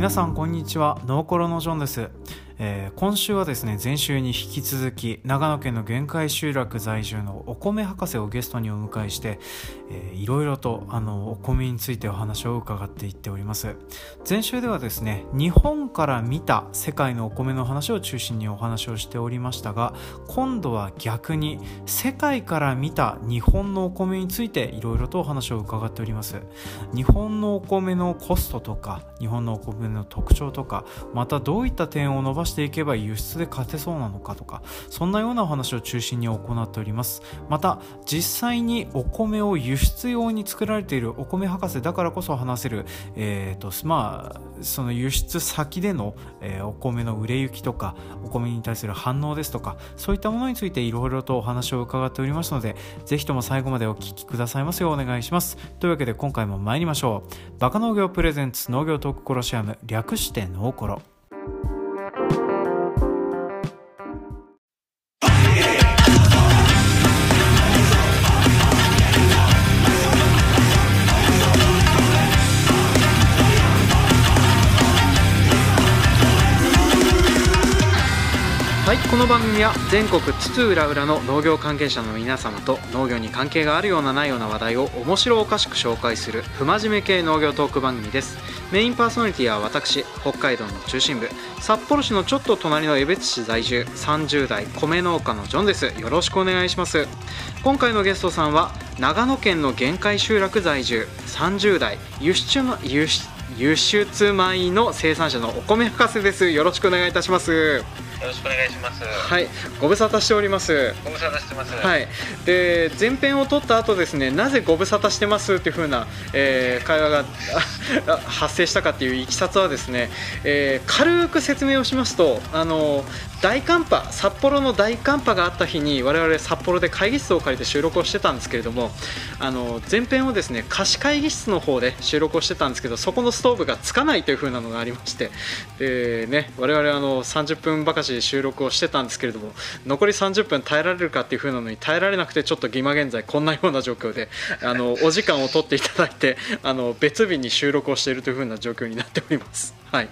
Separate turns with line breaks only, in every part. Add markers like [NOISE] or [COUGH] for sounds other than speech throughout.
皆さんこんにちは。ノーコロのジョンです。えー、今週はですね前週に引き続き長野県の限界集落在住のお米博士をゲストにお迎えして、いろいろとあのお米についてお話を伺っていっております。前週ではですね日本から見た世界のお米の話を中心にお話をしておりましたが今度は逆に世界から見た日本のお米についていろいろとお話を伺っております。日本のお米のコストとか日本のお米の特徴とかまたどういった点を伸ばししていけば輸出で勝てそうなのかとかそんなようなお話を中心に行っております。また実際にお米を輸出用に作られているお米博士だからこそ話せる、えーとまあ、その輸出先での、えー、お米の売れ行きとかお米に対する反応ですとかそういったものについていろいろとお話を伺っておりますのでぜひとも最後までお聞きくださいますようお願いします。というわけで今回も参りましょう。バカ農業プレゼンツ農業トークコロシアム略してノーコロ。はいこの番組は全国津々浦々の農業関係者の皆様と農業に関係があるようなないような話題を面白おかしく紹介する不真面目系農業トーク番組です。メインパーソナリティは私北海道の中心部。札幌市のちょっと隣の江別市在住30代米農家のジョンです。よろしくお願いします。今回のゲストさんは長野県の限界集落在住30代輸出の輸出輸出米の生産者のお米博士です。よろしくお願いいたします。
よろしくお願いします。
はい、ご無沙汰しております。
ご無沙汰してます。
はい。で前編を撮った後ですね、なぜご無沙汰してますっていう風な、えー、会話が発生したかっていういきさつはですね、えー、軽く説明をしますと、あの大寒波札幌の大寒波があった日に我々札幌で会議室を借りて収録をしてたんですけれどもあの前編をですね貸し会議室の方で収録をしてたんですけどそこのストーブがつかないという風なのがありましてでね我々あの30分ばかし収録をしてたんですけれども残り30分耐えられるかっていう風なのに耐えられなくてちょっと今現在こんなような状況であのお時間を取っていただいてあの別日に収録をしているという風な状況になっております。はい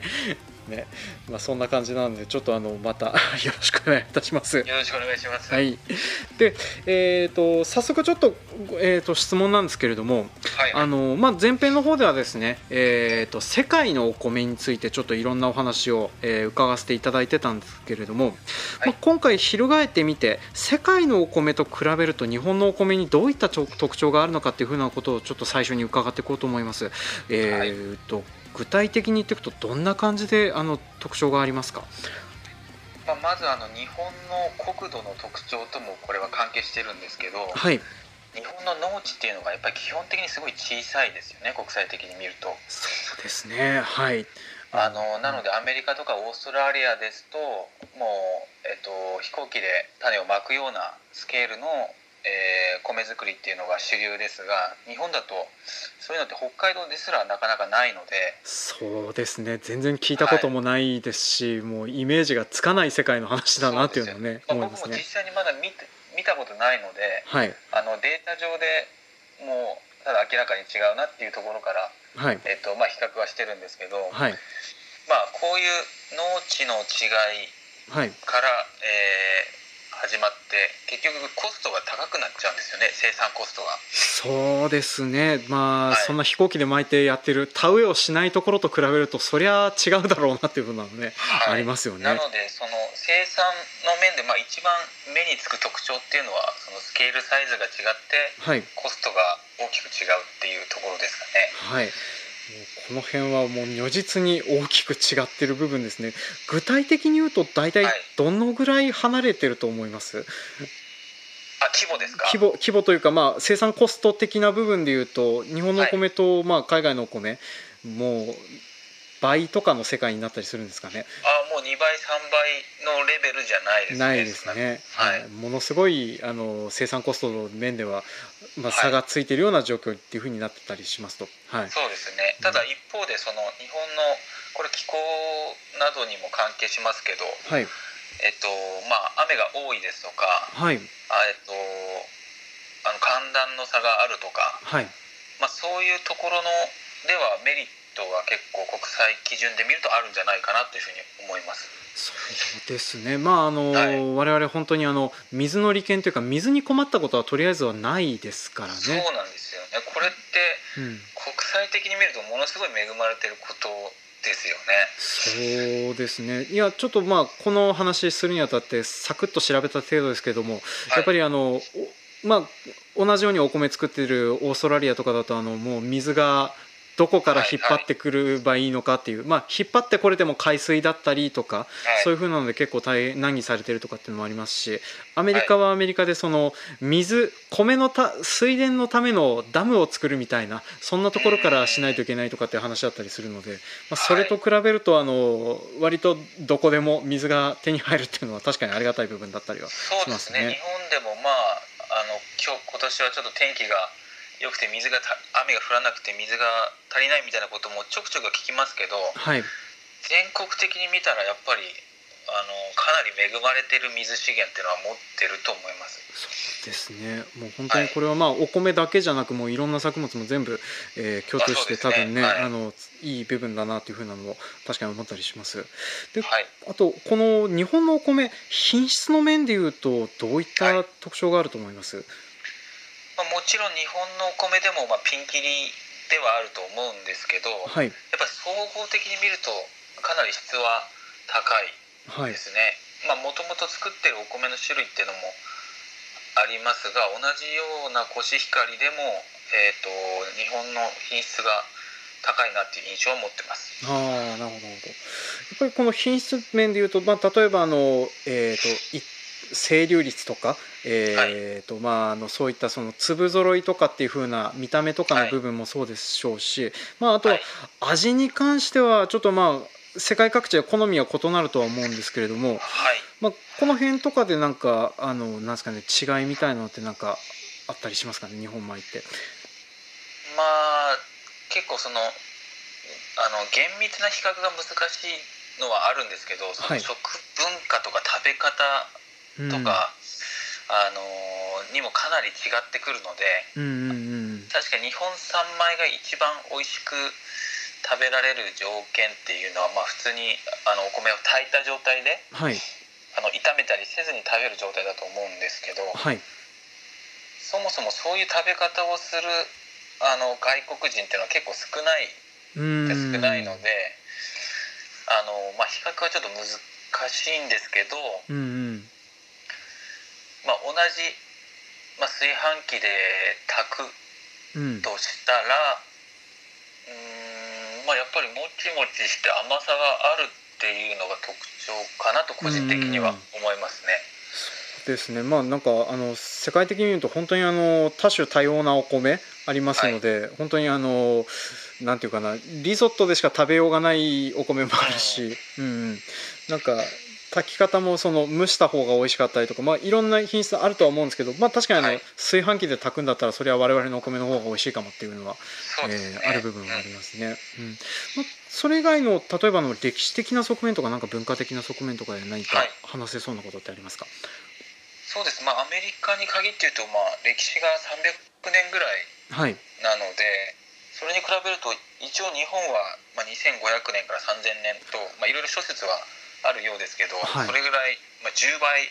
ねまあ、そんな感じなのでちょっとあのまた [LAUGHS] よろしくお願いいたします。よ
ろしくお願いします。
はい。で、えっ、ー、と早速ちょっとえっ、ー、と質問なんですけれども、はい、あのまあ前編の方ではですね、えっ、ー、と世界のお米についてちょっといろんなお話を、えー、伺わせていただいてたんですけれども、はい、まあ今回翻ってみて世界のお米と比べると日本のお米にどういった特徴があるのかっていうふうなことをちょっと最初に伺っていこうと思います。えっ、と、具体的に言っていくとどんな感じであの特徴がありますか、
まあ、まずあの日本の国土の特徴ともこれは関係してるんですけど、
はい、
日本の農地っていうのがやっぱり基本的にすごい小さいですよね国際的に見ると。
そうですね。はい。
あのなのでアメリカとかオーストラリアですともう、えっと、飛行機で種をまくようなスケールのえー、米作りっていうのが主流ですが日本だとそういうのって北海道ですらなかなかないので
そうですね。全然聞いたこともないですし、はい、もうイメージがつかない世界の話だなっていうのはね
ますね。僕も実際にまだ見見たことないので、
はい、
あのデータ上でもうただ明らかに違うなっていうところから、
はい。
えーとまあ、比較はしてるんですけど、
はい。
まあ、こういう農地の違いから、はい、えー始まって結局コストが高くなっちゃうんですよね生産コストが。
そうですね。まあ、はい、そんな飛行機で巻いてやってる田植えをしないところと比べるとそりゃ違うだろうなっていうふうなのね、はい、ありますよね。
なのでその生産の面で、まあ、一番目につく特徴っていうのはそのスケールサイズが違って、
はい、
コストが大きく違うっていうところですか
ね。はいこの辺はもう如実に大きく違ってる部分ですね。具体的に言うと大体どのぐらい離れてると思います、はい、
あ規模ですか？
規模規模というか、まあ、生産コスト的な部分でいうと日本のお米と、まあ、海外のお米もう倍とかの世界になったりするんですかね。
あもう2倍3倍のレベルじゃないですね。
ないですね、はい、ものすごいあの生産コストの面では、まあ、差がついているような状況っていうふうになってたりしますと、はい、
そうですね。ただ一方でその日本のこれ気候などにも関係しますけど、
はい。
えっとまあ、雨が多いですとか、
はい、あ
えっと、あの寒暖の差があるとか、
はい。
まあ、そういうところのではメリット度が結構国際基準で見るとあるんじゃないかなというふうに思います。
そうですね。まああの、
はい。
我々本当にあの水の利権というか水に困ったことはとりあえずはないですから
そう
ね。
なんですよね。これって
うん、
国際的に見るとものすごい恵まれてることですよね。
そうですね。いやちょっとまあこの話するにあたってサクッと調べた程度ですけども、やっぱりあのおまあ同じようにお米作ってるオーストラリアとかだとあのもう水がどこから引っ張ってくればいいのかっていう、まあ引っ張ってこれでも海水だったりとか、
はい。
そういう風なので結構大変難儀されてるとかっていうのもありますしアメリカはアメリカでその水米のた水田のためのダムを作るみたいなそんなところからしないといけないとかっていう話だったりするので、まあ、それと比べるとあの割とどこでも水が手に入るっていうのは確かにありがたい部分だったりは
そうですね。
しますね。
日本でもまああの今日今年はちょっと天気が良くて水がた雨が降らなくて水が足りないみたいなこともちょくちょく聞きますけど
はい。
全国的に見たらやっぱりあのかなり恵まれてる水資源っていうのは持ってると思います。
そうですね。もう本当にこれはまあお米だけじゃなくもういろんな作物も全部、えー共通して多
あそうですね。
分ね
はい。
あのいい部分だなっていうふうなのも確かに思ったりします。で
はい。
あとこの日本のお米品質の面でいうとどういった
はい。
特徴があると思います、
まあ、もちろん日本のお米でもまあピンキリではあると思うんですけど、
はい。
やっぱり総合的に見るとかなり質は高い
はい。
ですね。まあもともと作ってるお米の種類っていうのもありますが同じようなコシヒカリでも、えー、と日本の品質が高いなっていう印象を持ってます。
ああなるほどなるほど。やっぱりこの品質面でいうと、まあ、例えばあの、えー、とい清流率とか、えーとまあ、あのそういったその粒揃いとかっていう風な見た目とかの部分もそうでしょうし、まあ、あとは
はい。
味に関してはちょっとまあ世界各地で好みは異なるとは思うんですけれども、
はい。
まあ、この辺とかでなんかあのなんですかね違いみたいなのってなんかあったりしますかね日本米って。
まあ結構そのあの厳密な比較が難しいのはあるんですけどそ
はい。
の食文化とか食べ方
うん。
とか、あのにもかなり違ってくるので
うんうんうん。
確か日本産米が一番美味しく食べられる条件っていうのは、まあ、普通にあのお米を炊いた状態で
はい。
あの炒めたりせずに食べる状態だと思うんですけど
はい。
そもそもそういう食べ方をするあの外国人っていうのは結構少ない
うん
少ないので、あのまあ、比較はちょっと難しいんですけど、
うんうん
まあ、同じ、まあ、炊飯器で炊く
うん。
としたらうーん、まあ、やっぱりもちもちして甘さがあるっていうのが特徴かなと個人的には思いますね。
ですね。まあなんかあの世界的に言うと本当にあの多種多様なお米ありますので、本当にあのなんていうかなリゾットでしか食べようがないお米もあるし、うんうん、なんか炊き方もその蒸した方が美味しかったりとか、まあ、いろんな品質あるとは思うんですけど、まあ、確かにあの、
はい。
炊飯器で炊くんだったらそれは我々のお米の方が美味しいかもっていうのは
ね。
えーある部分はありますね。うん。まあ、それ以外の例えばの歴史的な側面とかなんか文化的な側面とかで何か
はい。
話せそうなことってありますか、
そうです。まあアメリカに限って言うと、まあ、歴史が300年ぐらい
はい。
なのでそれに比べると一応日本は、まあ、2500年から3000年と、まあ、いろいろ諸説はあるようですけど、
はい。
それぐらい、まあ、10倍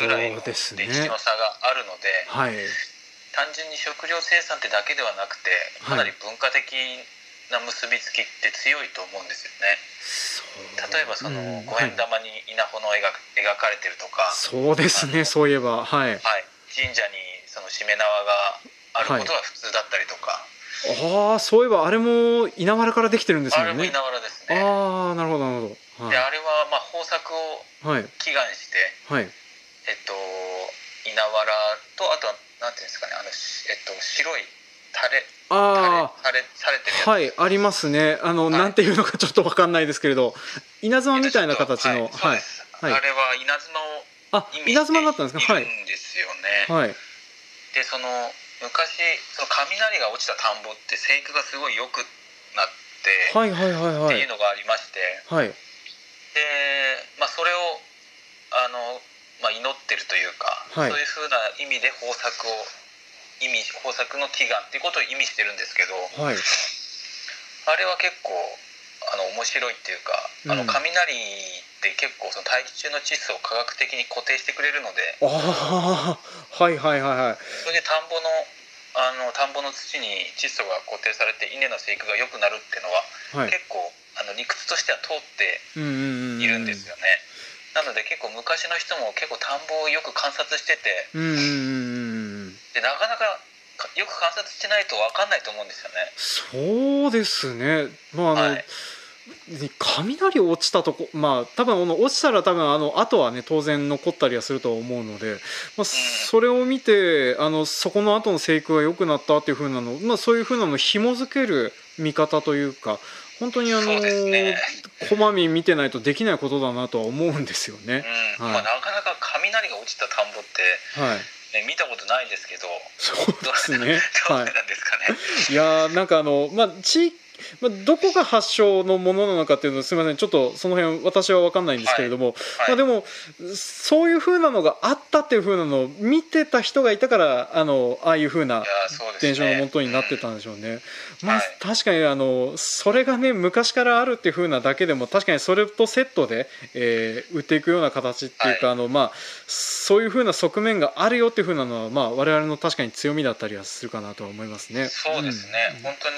ぐらいの歴
ですね。
史の差があるので、
はい。
単純に食料生産ってだけではなくてかなり文化的な結びつきって強いと思うんですよね。例えばその
うん。
五円玉に稲穂の絵が描かれてるとか、
そうですねそういえば。はい。
はい、神社にそのしめ縄があることが普通だったりとか、
ああそういえばあれも稲わらからできてるんです
あ
もんね。
れも稲わらですね。
ああなるほどなるほど。はい
であれはまあ豊作を
はい。
祈願して、
はい。
えっと、稲わらとあとはなんていうんですかねあの、しえっと、白いタレ
ああはいありますね。あの、
はい。
なんていうのかちょっとわかんないですけれど稲妻みたいな形の
はい。
はい。
あれは稲妻を
あ稲妻だったんですか？はい。
いるんですよね、
はい。
でその昔その雷が落ちた田んぼって生育がすごい良くなって、
はいはいはいは
って
い
いうのがありまして
はい
で、まあ、それをあの、まあ、祈ってるというか、
はい。
そういうふうな意味で豊作を意味豊作の祈願っていうことを意味してるんですけど
はい。
あれは結構あの面白いっていうか、あの
うん。
雷って結構その大気中の窒素を科学的に固定してくれるので
ああはいはいはいはい。
それで田んぼのあの田んぼの土に窒素が固定されて稲の生育が良くなるっていうのは、
はい。
結構あの理屈としては通っているんですよね、なので結構昔の人も結構田んぼをよく観察しててでなかなかかよく観察してないと分かんないと思うんですよね。
そうですね。まああの、
はい。
雷落ちたとこまあ多分あの落ちたら多分あの後はね当然残ったりはするとは思うので、まあ、それを見てあのそこの後の生育が良くなったっていう風なの、まあ、そういう風なのを紐づける見方というか本当にあのこまみ見てないとできないことだなとは思うんですよね。
うん
はい
まあ、なかなか雷が落ちた田んぼって、
はい
ね、見たことないですけど
そう
どう
ですね。
どう
は
なんですかね、
い。いやーなんかあのまあ地域まあ、どこが発祥のものなのかっていうのはすみません。ちょっとその辺私は分かんないんですけれども、
はい。
まあ、でもそういう風なのがあったっていう風なのを見てた人がいたからあのああいう風ない
やそうですね。
伝承のもとになってたんでしょうね。まあ
はい
確かにあのそれがね昔からあるっていう風なだけでも確かにそれとセットで、えー売っていくような形っていうか、
はい。
あのまあそういう風な側面があるよっていう風なのはまあ我々の確かに強みだったりはするかなとは思いますね。
そうですね、本当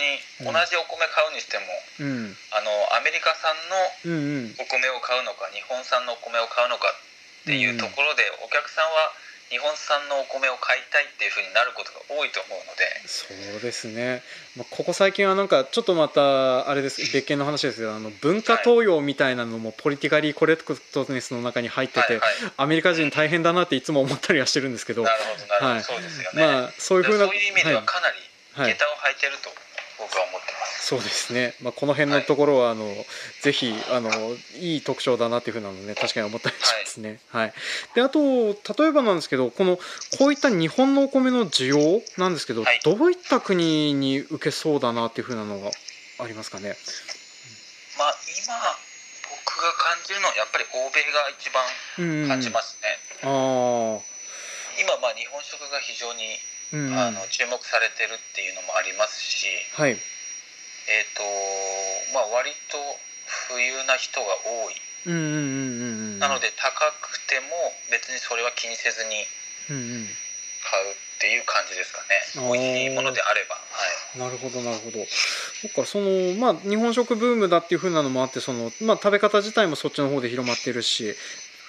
に同じお米買うにしても、
うん、うん
あのアメリカ産のお米を買うのか日本産のお米を買うのかっていうところで、お客さんは日本産のお米を買いたいっていうふうになることが多いと思うので。
そうですね、まあ、ここ最近はなんかちょっとまたあれです。[LAUGHS] 別件の話ですけどあの文化東洋みたいなのもポリティカリーコレクトネスの中に入ってて、
はいはい。
アメリカ人大変だなっていつも思ったりはしてるんですけど。
なるほどなるほど、
はい。
そうですよね、
まあそういうふうな
そういう意味ではかなり
はい。
下駄を履いてると僕は思ってます、
そうですね、まあ、この辺のところはあの、ぜひあのいい特徴だなっていうふうなのね確かに思ったりしますね。はい。であと例えばなんですけどこのこういった日本のお米の需要なんですけど、
はい。
どういった国に受けそうだなっていうふうなのがありますかね？
まあ今僕が感じるのはやっぱり欧米が一番
うん。
感じますね、
ああ
今まあ日本食が非常に、
うん。
あの注目されてるっていうのもありますし
はい。
えっ、とまあ割と富裕な人が多い。
うんうんうんうんうん。
なので高くても別にそれは気にせずに
うんうん。
買うっていう感じですかね。
おー。
美味しいものであれば。はい。
なるほどなるほど。そっかそのまあ日本食ブームだっていう風なのもあってその、まあ、食べ方自体もそっちの方で広まってるし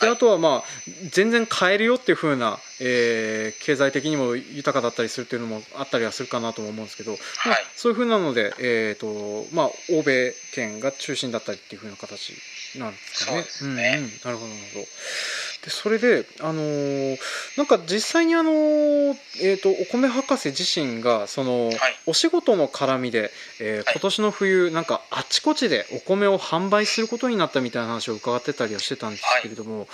であとはまあ全然買えるよっていう風な、えー経済的にも豊かだったりするっていうのもあったりはするかなとも思うんですけど、まあ
はい。
そういう風なので、えーとまあ、欧米圏が中心だったりっていう風な形なんですかね。
そうですね。
うんうん、なるほどなるほどでそれで、あのーなんか実際に、あのーえー、とお米博士自身がその、
はい。
お仕事の絡みで、えー
はい。
今年の冬なんかあちこちでお米を販売することになったみたいな話を伺ってたりはしてたんですけれども、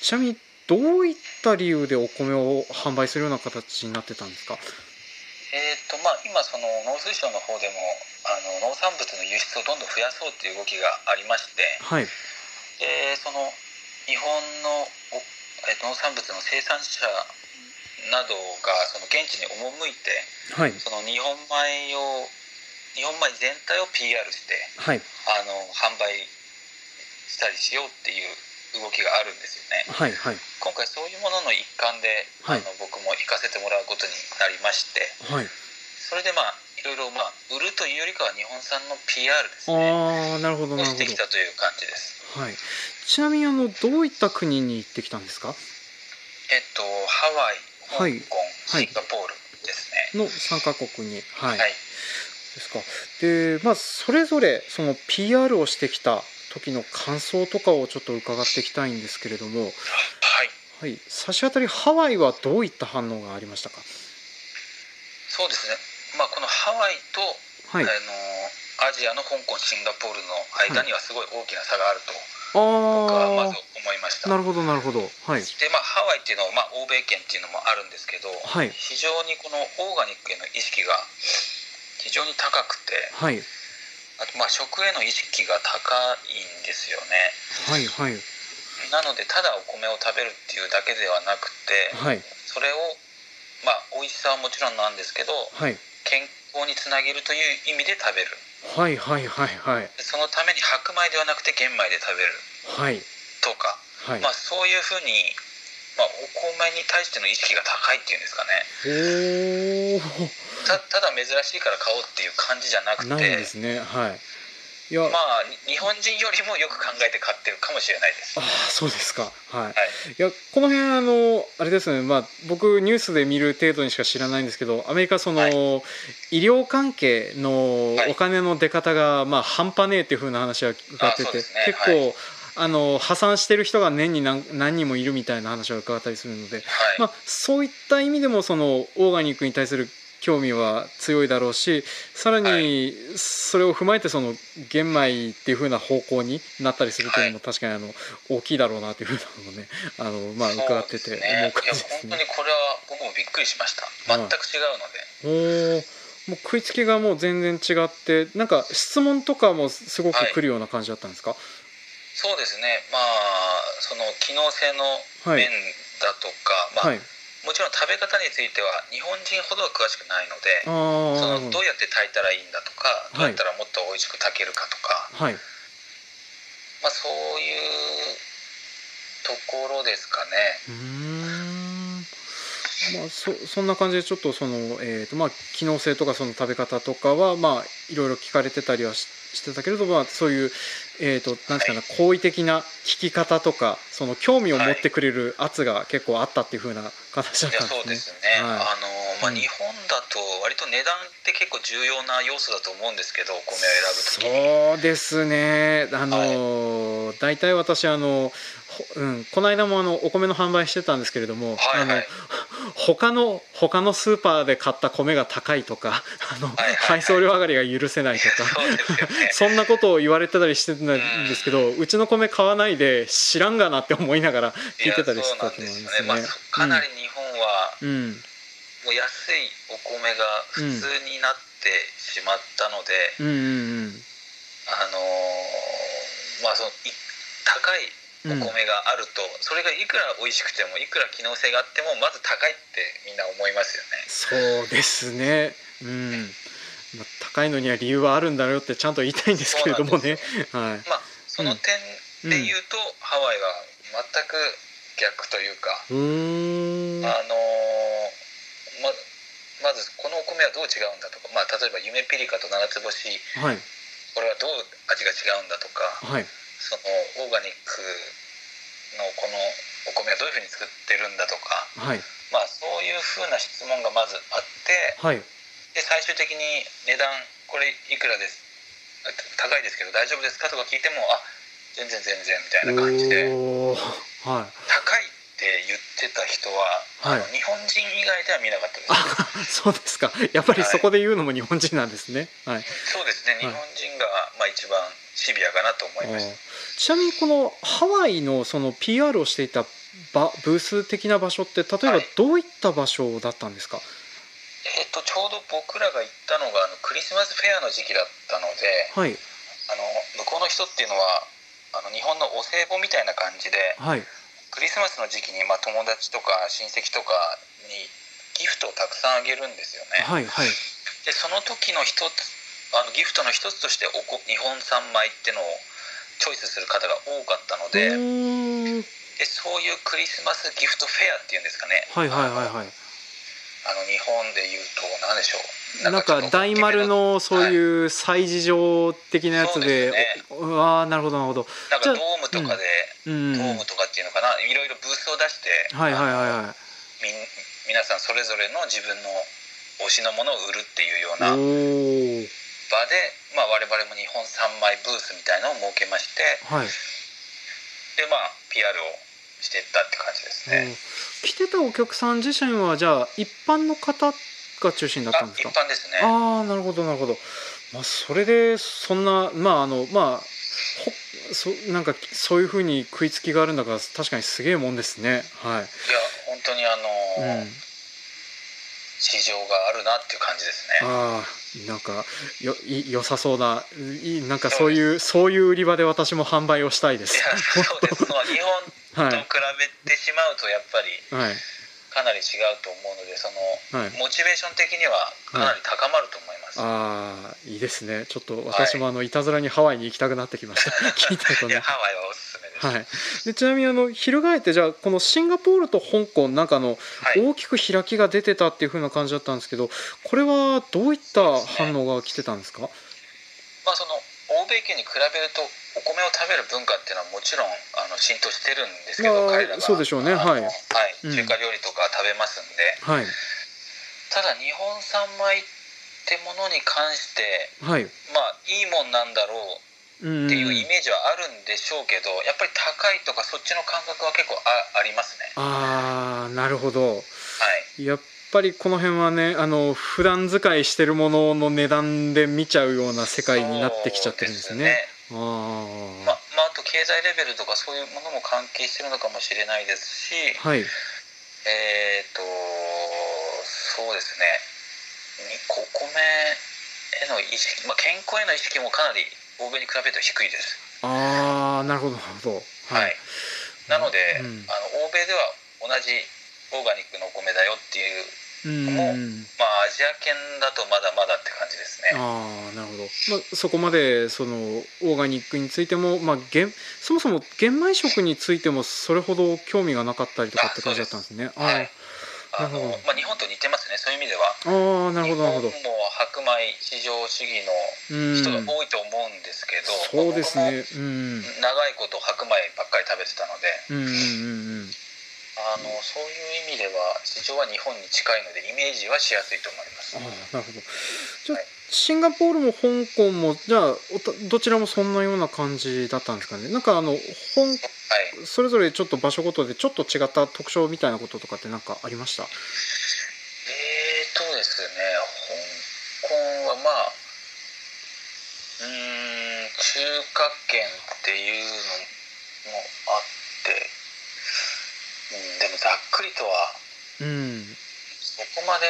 ちなみにどういった理由でお米を販売するような形になってたんですか？
えっ、とまあ今その農水省の方でもあの農産物の輸出をどんどん増やそうっていう動きがありまして
はい。
でその日本の農産物の生産者などがその現地に赴いて
はい。
その日本米を日本米全体を PR して
はい。
あの販売したりしようっていう動きがあるんですよね。
はいはい。
今回そういうものの一環で、
はい。
あの僕も行かせてもらうことになりまして
はい。
それでまあいろいろまあ売るというよりかは日本産の PR ですね。
ああなるほどな
をして
るほど
きたという感じです。
はいちなみにあのどういった国に行ってきたんですか？
えっとハワイ
はい。
香港、
はい。
シンガポールですね。
の3カ国に。はい、
はい、
ですか。でまあそれぞれその PR をしてきた時の感想とかをちょっと伺っていきたいんですけれども。
はい。
はい。差し当たりハワイはどういった反応がありましたか？
そうですね。まあこのハワイと、
はい
あのアジアの香港シンガポールの間にはすごい大きな差があると僕はま
あ
ず思いました。
あなるほどなるほど。はい。
でまあハワイっていうのは、まあ、欧米圏っていうのもあるんですけど、
はい。
非常にこのオーガニックへの意識が非常に高くて
はい。
あとまあ食への意識が高いんですよね。
はいはい。
なのでただお米を食べるっていうだけではなくて
はい。
それをまあ美味しさはもちろんなんですけど
はい。
健健康につなげるという意味で食べる。
はいはいはいはい。
そのために白米ではなくて玄米で食べる。
はい。
とか、
はい。
まあ、そういうふうに、まあ、お米に対しての意識が高いっていうんですかね。
おー。
たただ珍しいから買おうっていう感じじゃなくて。
ないんですね。はいいや、
まあに日本人よりもよく考えて買ってるかもしれないです。
ああそうですか。はい、
はい。
いやこの辺あのあれですねまあ僕ニュースで見る程度にしか知らないんですけどアメリカその、
はい。
医療関係の
はい。
お金の出方がまあ半端ねえっていう風な話は伺ってて、
ね。
結構、あの破産してる人が年に何何人もいるみたいな話を伺ったりするので、
はい、
まあ、そういった意味でもそのオーガニックに対する興味は強いだろうしさらにそれを踏まえてその玄米っていう風な方向になったりするというのも確かにあの大きいだろうなというふうなのをね [LAUGHS] あの、まあ、伺ってて思
ですね。いや
う感じです
本当に
ね。
これは僕もびっくりしました。全く違うので、
おー。もう食いつきがもう全然違ってなんか質問とかもすごく来るような感じだったんですか、
そうですね。まあその機能性の
はい。
面だとか、まあ
はい
もちろん食べ方については日本人ほどは詳しくないので
あ
そ
あ
のどうやって炊いたらいいんだとかどうやったらもっと美味しく炊けるかとか、
はい。
まあ、そういうところですかね。
まあ、そそんな感じでちょっとその、えーとまあ、機能性とかその食べ方とかは、まあ、いろいろ聞かれてたりはししてたけれど、まあ、そういう、えーとなんですかね好意的な聞き方とかその興味を持ってくれる圧が結構あったっていう風な形だったん
そうです
ですね。
ね、
はい。
あのまあ、
うん。
日本だと割と値段って結構重要な要素だと思うんですけどお米を選ぶ
そうですね。あの、大体私あの、ほうん、この間もあのお米の販売してたんですけれども、
はいはい。
あの他の他のスーパーで買った米が高いとか [LAUGHS] あの、
は
配送料上がりが許せないとか。[LAUGHS]
そ
んなことを言われてたりしてたんですけど、うちの米買わないで知らんがなって思いながら聞いてたりしてたと思うんですね。
まあ、かなり日本はもう安いお米が普通になってしまったので、
うんうん。
あのーまあそのい高いお
うん
米があると、それがいくら美味しくてもいくら機能性があってもまず高いってみんな思いますよね。
そうですね。うん。まあ、高いのには理由はあるんだよってちゃんと言いたいんですけれどもね。はい。
まあその点で言うと、ハワイは全く逆というか、
うーん。
あのーままずこのお米はどう違うんだとか、まあ、例えば夢ピリカと七つ星
はい。
これはどう味が違うんだとか
はい。
そのオーガニックのこのお米はどういうふうに作ってるんだとか、
はい。
まあ、そういうふうな質問がまずあって
はい。
で最終的に値段これいくらです？高いですけど大丈夫ですか？とか聞いてもあ全然全然みたいな感じで。
はい。
高いって言ってた人は、
はい
日本人以外では見なかったです
あ、そうですか。やっぱりそこで言うのも日本人なんですね。はい。
そうですね日本人が、まあ、一番シビアかなと思いました
ちなみにこのハワイのその PR をしていた場ブース的な場所って例えば
はい
どういった場所だったんですか？
えっとちょうど僕らが行ったのがあのクリスマスフェアの時期だったので
はい。
あの向こうの人っていうのはあの日本のお歳暮みたいな感じで
はい。
クリスマスの時期に、まあ、友達とか親戚とかにギフトをたくさんあげるんですよね。
はい。はい。
でその時の一つあのギフトの一つとしておこ日本産米ってのをチョイスする方が多かったの
う
で。でそういうクリスマスギフトフェアっていうんですかね
はい。はい。はい。はい。
あの日本で言うと何でしょう
なんか大丸のそう
う
いう催事場的なやつで、
そうですね
おああなるほどなるほど。
なんかドームとかで、
うん。はい
ドームとかっていうのかな？いろいろブースを出して、
はいはい
あの
は
みん皆さんそれぞれの自分の推しのものを売るっていうよう
い。
な場。で、まあ、我々も日本三枚ブースみたいなのを設けまして
はい。
でまあ PR をしていったって感じですね、
うん来てたお客さん自身はじゃあ一般の方が中心だったんですか？
般ですね
ああなるほどなるほど。まあそれでそんなまああのまあほそなんかそういうふうに食いつきがあるんだから確かにすげえもんですね。はい。
いや本当にあの、
うん。
市場があるなっていう感じですね。
ああなんかよい良さそうないいなんかそういうそういう売り場で私も販売をしたいです。
い。やそうです。日本
はい。
と比べてしまうとやっぱり
はい。
かなり違うと思うのでその
はい。
モチベーション的にはかなり高まるます。
ああいいですね。ちょっと私もあのいたずらにハワイに行きたくなってきました。[LAUGHS] 聞いてるとね
ハワイはおす、
はい、でちなみにあの翻ってじゃあこのシンガポールと香港なんかあの
はい。
大きく開きが出てたっていう風な感じだったんですけどこれはどういった反応が来てたんですか？
まあその欧米圏に比べるとお米を食べる文化っていうのはもちろんあの浸透してるんですけど、
まあ
彼らが。
そうでしょうね。はい。
はい。
うん。
中華料理とか食べますんで、
はい。
ただ日本産米ってものに関して
はい。
まあいいもんなんだろう
うん
っていうイメージはあるんでしょうけど、やっぱり高いとかそっちの感覚は結構あありますね。
ああなるほど。
はい。
やっぱりこの辺はねあの普段使いしてるものの値段で見ちゃうような世界になってきちゃってるんですね。あ
ま
あ
まあ、あと経済レベルとかそういうものも関係してるのかもしれないですし、
はい。
えっ、とそうですね。にお米への意識、まあ、健康への意識もかなり欧米に比べると低いです。
ああなるほどなるほど。
はい、なので、
うん。
あの欧米では同じオーガニックのお米だよっていう
うん。
まあアジア圏だとまだまだって感じですね。
ああなるほど、まあ、そこまでそのオーガニックについても、まあ、玄そもそも玄米食についてもそれほど興味がなかったりとかって感じだったんですね。あ
はいあのまあ、日本と似てますねそういう意味では。
あなるほどなるほど。
日本も白米至上主義の
うん。
人が多いと思うんですけど、
そうです
まあ
ね。うん
長いこと白米ばっかり食べてたので。
うん。うんうんうん。
あのそういう意味では市場は日本に近いのでイメージはしやすいと思います。
ああなるほど。じゃあ
はい
シンガポールも香港もじゃあどちらもそんなような感じだったんですかね？なんかあの香
はい。
それぞれちょっと場所ごとでちょっと違った特徴みたいなこととかって何かありました？
えーとですね香港はまあうーん中華圏っていうのもあって、うん、でもざっくりとは
うん。
そこまで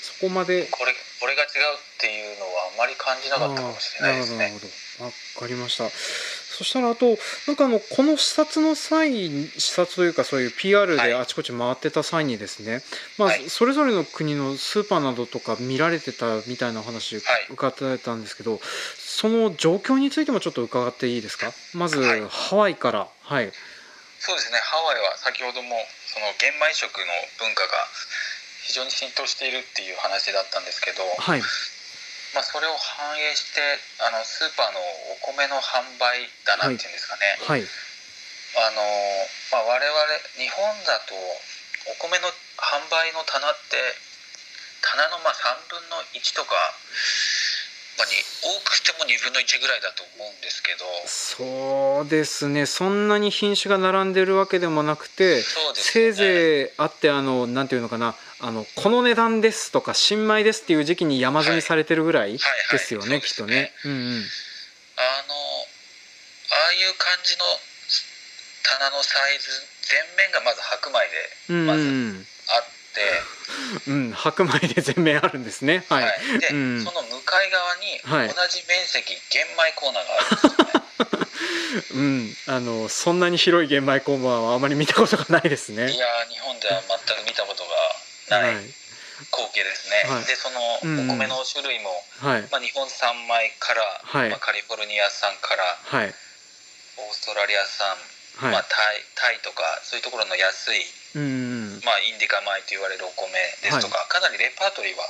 そこまで。
これこれが違うっていうのはあまり感じなかったかもしれないですね。
なるほどなるほど。わかりました。そしたらあとなんかあのこの視察の際視察というかそういう PR で
はい。
あちこち回ってた際にですね、まあ
はい。
それぞれの国のスーパーなどとか見られてたみたいなお話
はい。
伺ってたんですけど、その状況についてもちょっと伺っていいですか？まず、
はい。
ハワイから。はい。
そうですね。ハワイは先ほどもその玄米食の文化が非常に浸透しているっていう話だったんですけど、
はい。
まあ、それを反映してあのスーパーのお米の販売棚っていうんですかね、
はい。
あのまあ、我々日本だとお米の販売の棚って棚のまあ3分の1とか、まあ、に多くても2分の1ぐらいだと思うんですけど。
そうですね。そんなに品種が並んでるわけでもなくて
そうです
せいぜいあってあのなんていうのかな。あのこの値段ですとか新米ですっていう時期に山積みされてるぐらい
はいはい。
ですよね、
はい
きっとね。うんうん、
あのああいう感じの棚のサイズ全面がまず白米
うん
まず
うん。
であって、
うん、白米で全面あるんですね。はい。
はい。で、
うん。
その向かい側
はい。
に同じ面積玄米コーナーがあるんですよね、[LAUGHS]
うん、あのそんなに広い玄米工場はあまり見たことがないですね。
いやー日本では全く見たことがない光景ですね、
はい。
でそのお
うん。
米の種類も、
はい、
まあ、日本産米から、
はい。
まあ、カリフォルニア産から
はい、
オーストラリア産、
はい、
まあ、タイタイとかそういうところの安い、
うんうん、
まあ、インディカ米と言われるお米ですとか、かなりレパートリーは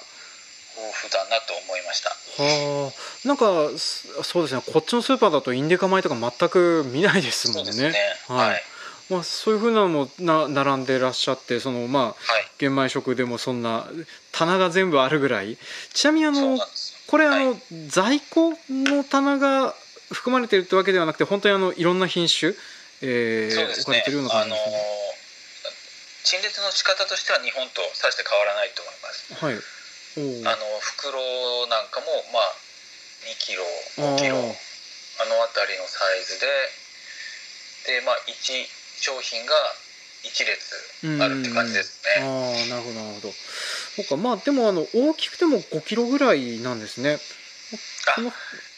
豊富だなと思いました。
はあ、なんかそそうですね。こっちのスーパーだとインディカ米とか全く見ないですもんね。
ね
はい
はい、
まあそういうふうなのもな並んでらっしゃって、そのまあ
はい。
玄米食でもそんな棚が全部あるぐらい。ちなみにあのこれあ
はい。
の、在庫の棚が含まれてるってわけではなくて本当にあのいろんな品種、え置かれてるような感じですね。
陳列の仕方としては日本とさして変わらないと思います
はい。
あの袋なんかもまあ2キロ
あ
5キロ
ー
あの辺りのサイズででまあ1商品が1列あるって感じですね
ああなるほどなるほど。そうかまあでもあの大きくても5キロぐらいなんですね。この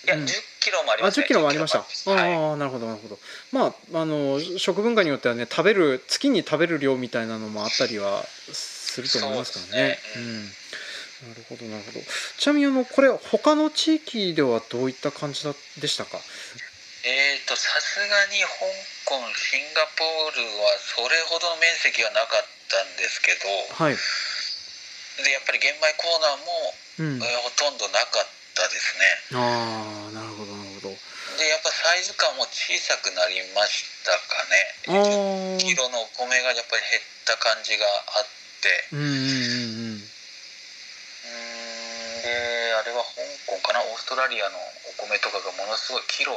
いや
うん
10キロもあり
あ
ますね。
10キロもありました。あ
10キロもあります。はい。
あなるほどなるほど。まああの食文化によってはね食べる月に食べる量みたいなのもあったりはすると思いますからね。
そうですね。
なるほどなるほど。ちなみにあのこれ他の地域ではどういった感じだでしたか？
えーとさすがに香港シンガポールはそれほどの面積はなかったんですけど
はい、
でやっぱり玄米コーナーも、
うん、
えーほとんどなかったですね。
ああなるほどなるほど。
でやっぱサイズ感も小さくなりましたかね。
あ
10
ー。
キロのお米がやっぱり減った感じがあって。
うんうんうんうん。
うーんであれは香港かな？オーストラリアのお米とかがものすごいキロ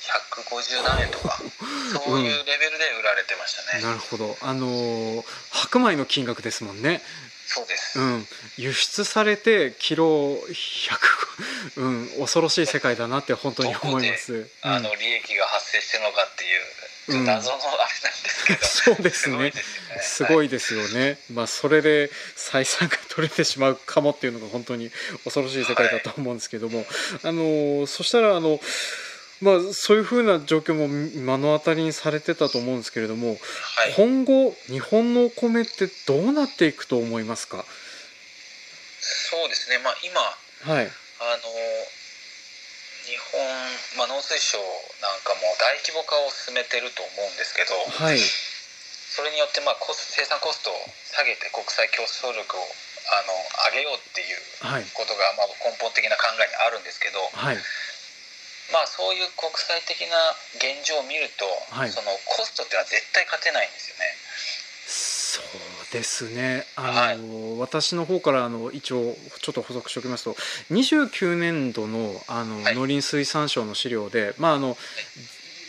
150何円とか。[LAUGHS] そういうレベルで売られてましたね、
なるほど。あのー白米の金額ですもんね
そうです、
うん。輸出されてキロ100うん恐ろしい世界だなって本当に思います。
あの利益が発生してるのかっていう謎のあれなんですけど、[LAUGHS]
そうですね。
すごいですよね。
すごいですよね、まあそれで採算が取れてしまうかもっていうのが本当に恐ろしい世界だと思うんですけども、あのそしたらあのまあそういうふうな状況も目の当たりにされてたと思うんですけれども、
はい。
今後日本のお米ってどうなっていくと思いますか？
そうですね。まあ今
はい。
あの日本、まあ、農水省なんかも大規模化を進めてると思うんですけど
はい。
それによってまあコス生産コストを下げて国際競争力をあの上げようっていう
はい。
ことがまあ根本的な考えにあるんですけど、
はい
まあ、そういう国際的な現状を見ると、
はい。
そのコストってのは絶対勝てないんですよね。
そうですね。あの、私の方からあの一応ちょっと補足しておきますと29年度のあの、
はい。
農林水産省の資料で、まああの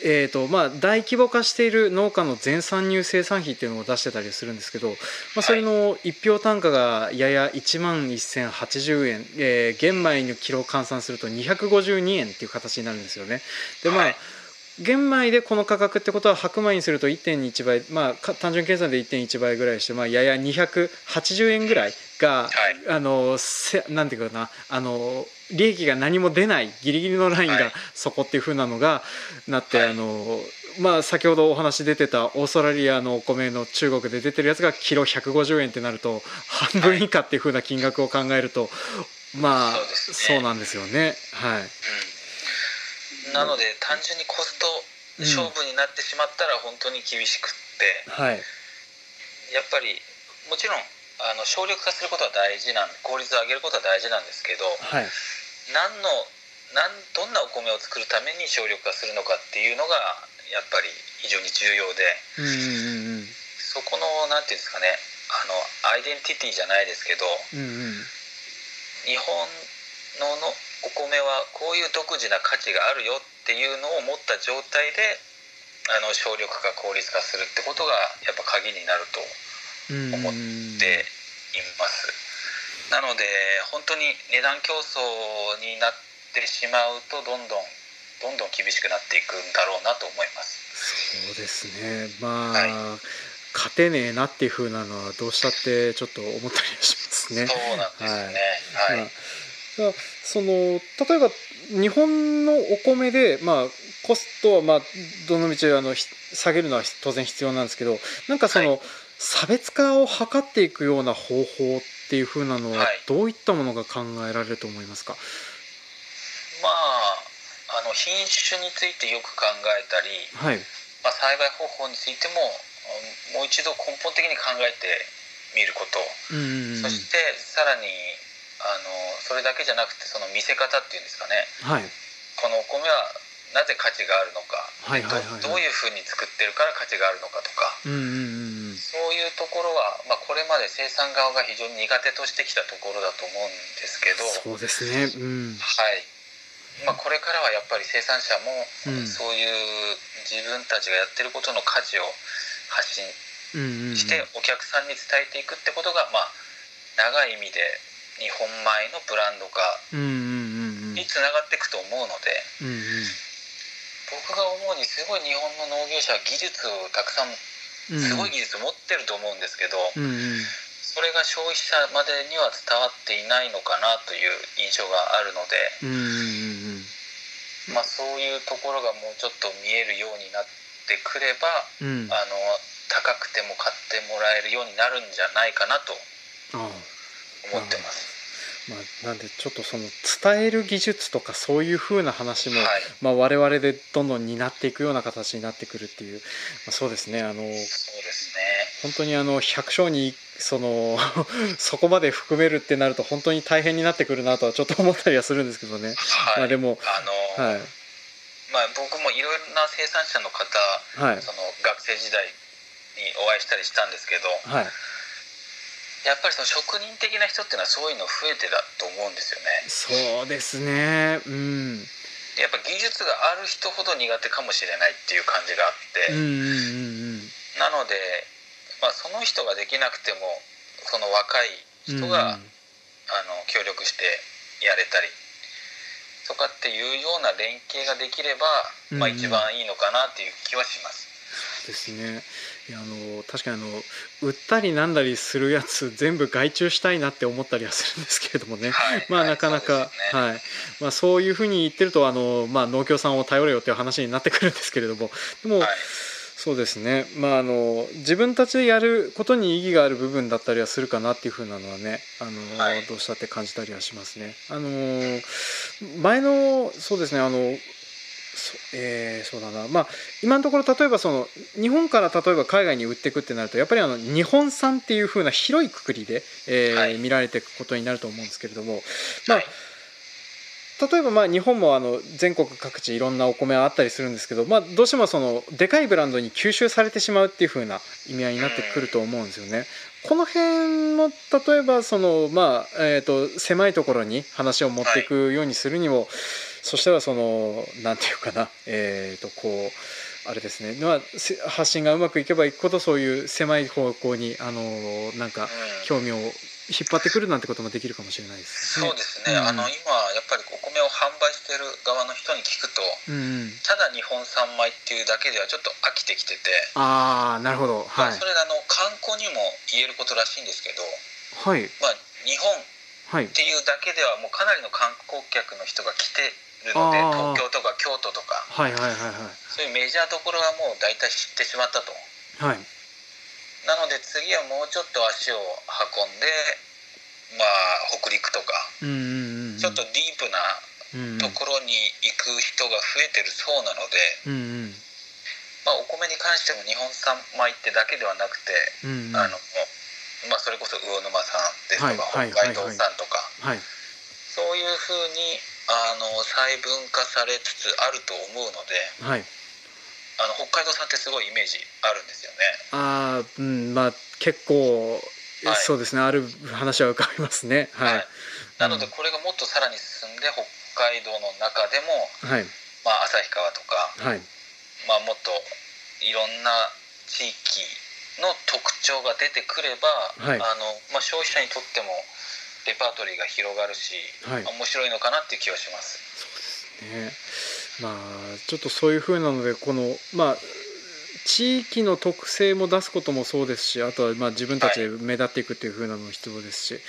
えーとまあ、大規模化している農家の全参入生産費っていうのを出してたりするんですけど、まあ、それの一票単価がやや1万1080円、えー玄米のキロ換算すると252円っていう形になるんですよね。でまあ、
はい。
玄米でこの価格ってことは白米にすると1.1倍、まあ、か単純計算で1.1倍ぐらいして、まあ、やや280円ぐらいが、
はい。
あのせなんていうかなあの利益が何も出ないギリギリのラインが
はい。
そこっていう風なのがなって、
はい。
あのまあ、先ほどお話出てたオーストラリアのお米の中国で出てるやつがキロ150円ってなると半分以下っていう風な金額を考えると、まあ
そう
なんですよね。はい。
うん、なので単純にコスト勝負になってしまったら本当に厳しくって、
はい。
やっぱりもちろんあの省力化することは大事なん効率を上げることは大事なんですけど
はい
何の何どんなお米を作るために省力化するのかっていうのがやっぱり非常に重要で。
うんうんうん
そこのなんていうんですかねあのアイデンティティじゃないですけど
うんうん。
日本ののお米はこういう独自な価値があるよっていうのを持った状態であの省力化効率化するってことがやっぱ鍵になると
うん
思っています。なので本当に値段競争になってしまうとどんどんどんどん厳しくなっていくんだろうなと思います。
そうですねまあ、
は
勝てねえなっていう風なのはどうしたってちょっと思ったりしますね。
そうなんですよね。はい。
まあだからその例えば日本のお米で、まあ、コストは、まあ、どの道あのひ下げるのは当然必要なんですけどなんかその、
はい
差別化を図っていくような方法っていう風なのは
はい。
どういったものが考えられると思いますか、
まああの品種についてよく考えたり、
はい。
まあ、栽培方法についてもうんもう一度根本的に考えてみること、
うんうんうん。
そしてさらにあのそれだけじゃなくてその見せ方っていうんですかね。
はい。
このお米はなぜ価値があるのか、
はいはいはいはい。
どどういうふうに作ってるから価値があるのかとか。
うんうんうん
そういうところは、まあ、これまで生産側が非常に苦手としてきたところだと思うんですけど、
そうですね。うん。
はい。まあ、これからはやっぱり生産者も
うん。
そういう自分たちがやってることの価値を発信してお客さんに伝えていくってことが、まあ、長い意味で日本米のブランド化につながっていくと思うので。
うんうん
僕が思うにすごい日本の農業者は技術をたくさん
うん。
すごい技術を持ってると思うんですけど、
うんうん。
それが消費者までには伝わっていないのかなという印象があるので、
うんうんうん
まあ、そういうところがもうちょっと見えるようになってくれば
うん。
あの高くても買ってもらえるようになるんじゃないかなと思ってます。
まあ、なんでちょっとその伝える技術とかそういう風な話も、
はい。
まあ、我々でどんどん担っていくような形になってくるっていう、まあ、そうですね。あの
そうですね。
本当にあの100章にその [LAUGHS] そこまで含めるってなると本当に大変になってくるなとはちょっと思ったりはするんですけどね。
はい、
まあでも
あの、
はい。
まあ、僕もいろいろな生産者の方
はい。
その学生時代にお会いしたりしたんですけど
はい
やっぱりその職人的な人っていうのはそういうの増えてだと思うんですよね。
そうですね。うん。
でやっぱ技術がある人ほど苦手かもしれないっていう感じがあって、
うんうんうん
なので、まあ、その人ができなくてもその若い
うん
人が、あの協力してやれたりとかっていうような連携ができれば、まあ、
うん。うん
一番いいのかなっていう気はします。
ですね。いやあの確かにあの売ったりなんだりするやつ全部外注したいなって思ったりはするんですけれどもね、
はい。
まあ
はい
なかなか、
そうですよね。
はい。まあ、そういうふうに言ってるとあの、まあ、農協さんを頼れよっていう話になってくるんですけれども。でも、
はい。
そうですね、まあ、あの自分たちでやることに意義がある部分だったりはするかなっていうふうなのはねあの、
はい。
どうしたって感じたりはしますね。あの前のそうですねあのそ,、えーそうだな。まあ今のところ例えばその日本から例えば海外に売っていくってなるとやっぱりあの日本産っていうふうな広いくくりで、えー
はい。
見られていくことになると思うんですけれども、まあ
はい。
例えばまあ日本もあの全国各地いろんなお米はあったりするんですけど、まあ、どうしてもそのでかいブランドに吸収されてしまうっていう風な意味合いになってくると思うんですよね。この辺も例えばその、まあえー、と狭いところに話を持っていくようにするにも、そしたらそのなんていうかな、えー、とこうあれですね、まあ、せ発信がうまくいけばいくほどそういう狭い方向にあのなんか
うん。
興味を引っ張ってくるなんてこともできるかもしれないですね。
そうですね、
うん。
あの今やっぱりお米を販売してる側の人に聞くと
うんうん、
ただ日本産米っていうだけではちょっと飽きてきてて、
ああなるほど。はい。
まあそれがあの観光にも言えることらしいんですけど、
はい。
まあ、日本
はい。
っていうだけではもうかなりの観光客の人が来てるので東京とか京都とか。
はいはいはいはい。
そういうメジャーどころはもう大体知ってしまったと。
はい。
なので次はもうちょっと足を運んでまあ北陸とか。
うんうんうん
ちょっとディープなところに行く人が増えてるそうなので、
うんうん。
まあ、お米に関しても日本産米ってだけではなくて、
うんうん。
あのまあ、それこそ魚沼産ですとか、
はいはい。
北海道産とか、
はい。
そういうふうにあの細分化されつつあると思うので
はい。
あの北海道産ってすごいイメージあるんですよね。
ああうんまあ結構、
はい。
そうですねある話は浮かびますね。はい。
なのでこれがもっとさらに進んで北海道の中でも、
はい。
まあ、旭川とか、
はい。
まあ、もっといろんな地域の特徴が出てくれば、
はい。
あのまあ、消費者にとってもレパートリーが広がるし、
はい。
面白いのかなっていう気はします。
ね。まあちょっとそういうふうなのでこのまあ地域の特性も出すこともそうですしあとはまあ自分たちで目立っていくっていうふうなのも必要ですし、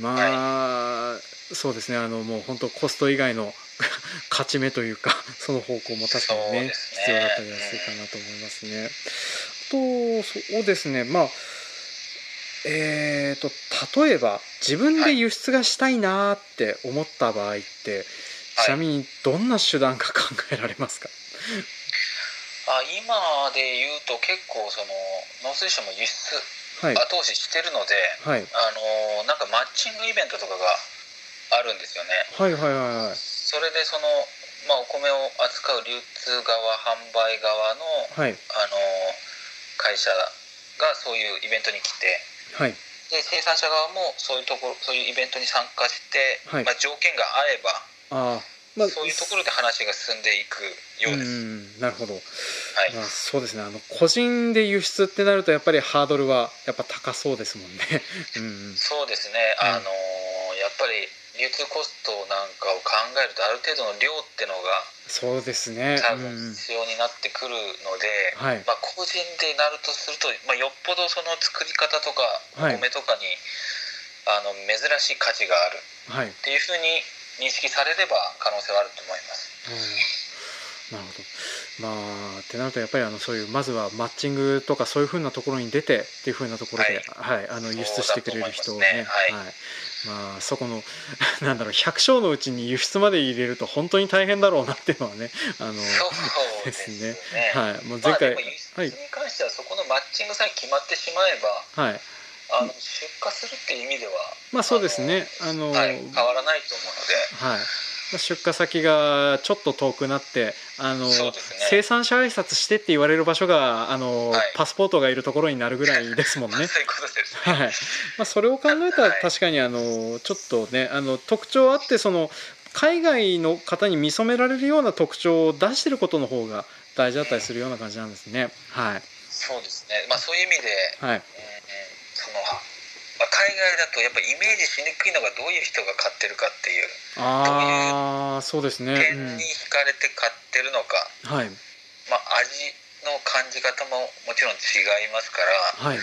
まあ、そうですね。あのもう本当コスト以外の [LAUGHS] 勝ち目というか [LAUGHS] その方向も確かにね
そうですね。
必要だったりはするかなと思いますね。あとそうですね。まあえー、と例えば自分で輸出がしたいなーって思った場合って、ちなみにどんな手段が考えられますか、
あ今で言うと結構その農水省も輸出
はい。
後押ししてるので、
はい。
あのなんかマッチングイベントとかがあるんですよね。
はいはいはいはい。
それでその、まあ、お米を扱う流通側販売側の
はい。
あの会社がそういうイベントに来て
はい。
で生産者側もそういうところそういうイベントに参加して、
はい。
まあ、条件が合えば、
ああまあ
そういうところで話が進んでいくようです。
んなるほど、
はい。
まあ、そうですね。あの個人で輸出ってなるとやっぱりハードルはやっぱ高そうですもんね。[LAUGHS] うん。うん
そうですね、
うん
あのやっぱり流通コストなんかを考えるとある程度の量ってのが
そうですね。
多分
うんうん
必要になってくるので、
はい。
まあ、個人でなるとすると、まあ、よっぽどその作り方とか
はい。
お米とかに、あの珍しい価値がある
はい。
っていうふうに認識されれば可能性はあると思います。
うんなるほど。まあってなるとやっぱりあのそういうまずはマッチングとかそういうふうなところに出てっていうふうなところで、はい、はい、あの輸出してくれる人をね、ね、はい、はい、まあそこの [LAUGHS] なんだろう100勝のうちに輸出まで入れると本当に大変だろうなっていうのはねあの
ですね。
はい、もう前回、ま
あ、輸出に関してはそこのマッチングさえ決まってしまえば、はい。あの出荷するっていう意味では
まあそうですね。あの、
はい、変わらないと思うの
で、はい、出荷先がちょっと遠くなってあの、ね、生産者挨拶してって言われる場所があの、はい、パスポートがいるところになるぐらいですもんね。[LAUGHS] はい。まあ、それを考えたら確かにあのちょっとねあの特徴あってその海外の方に見初められるような特徴を出してることの方が大事だったりするような感じなんですね。はい、
そうですね、まあ、そういう意味で、はい、そのまあ、海外だとやっぱイメージしにくいのがどういう人が買ってるかっていう
ああそうですね。
点に惹かれて買ってるのか、
うん、はい。
まあ、味の感じ方ももちろん違いますか
ら、はい、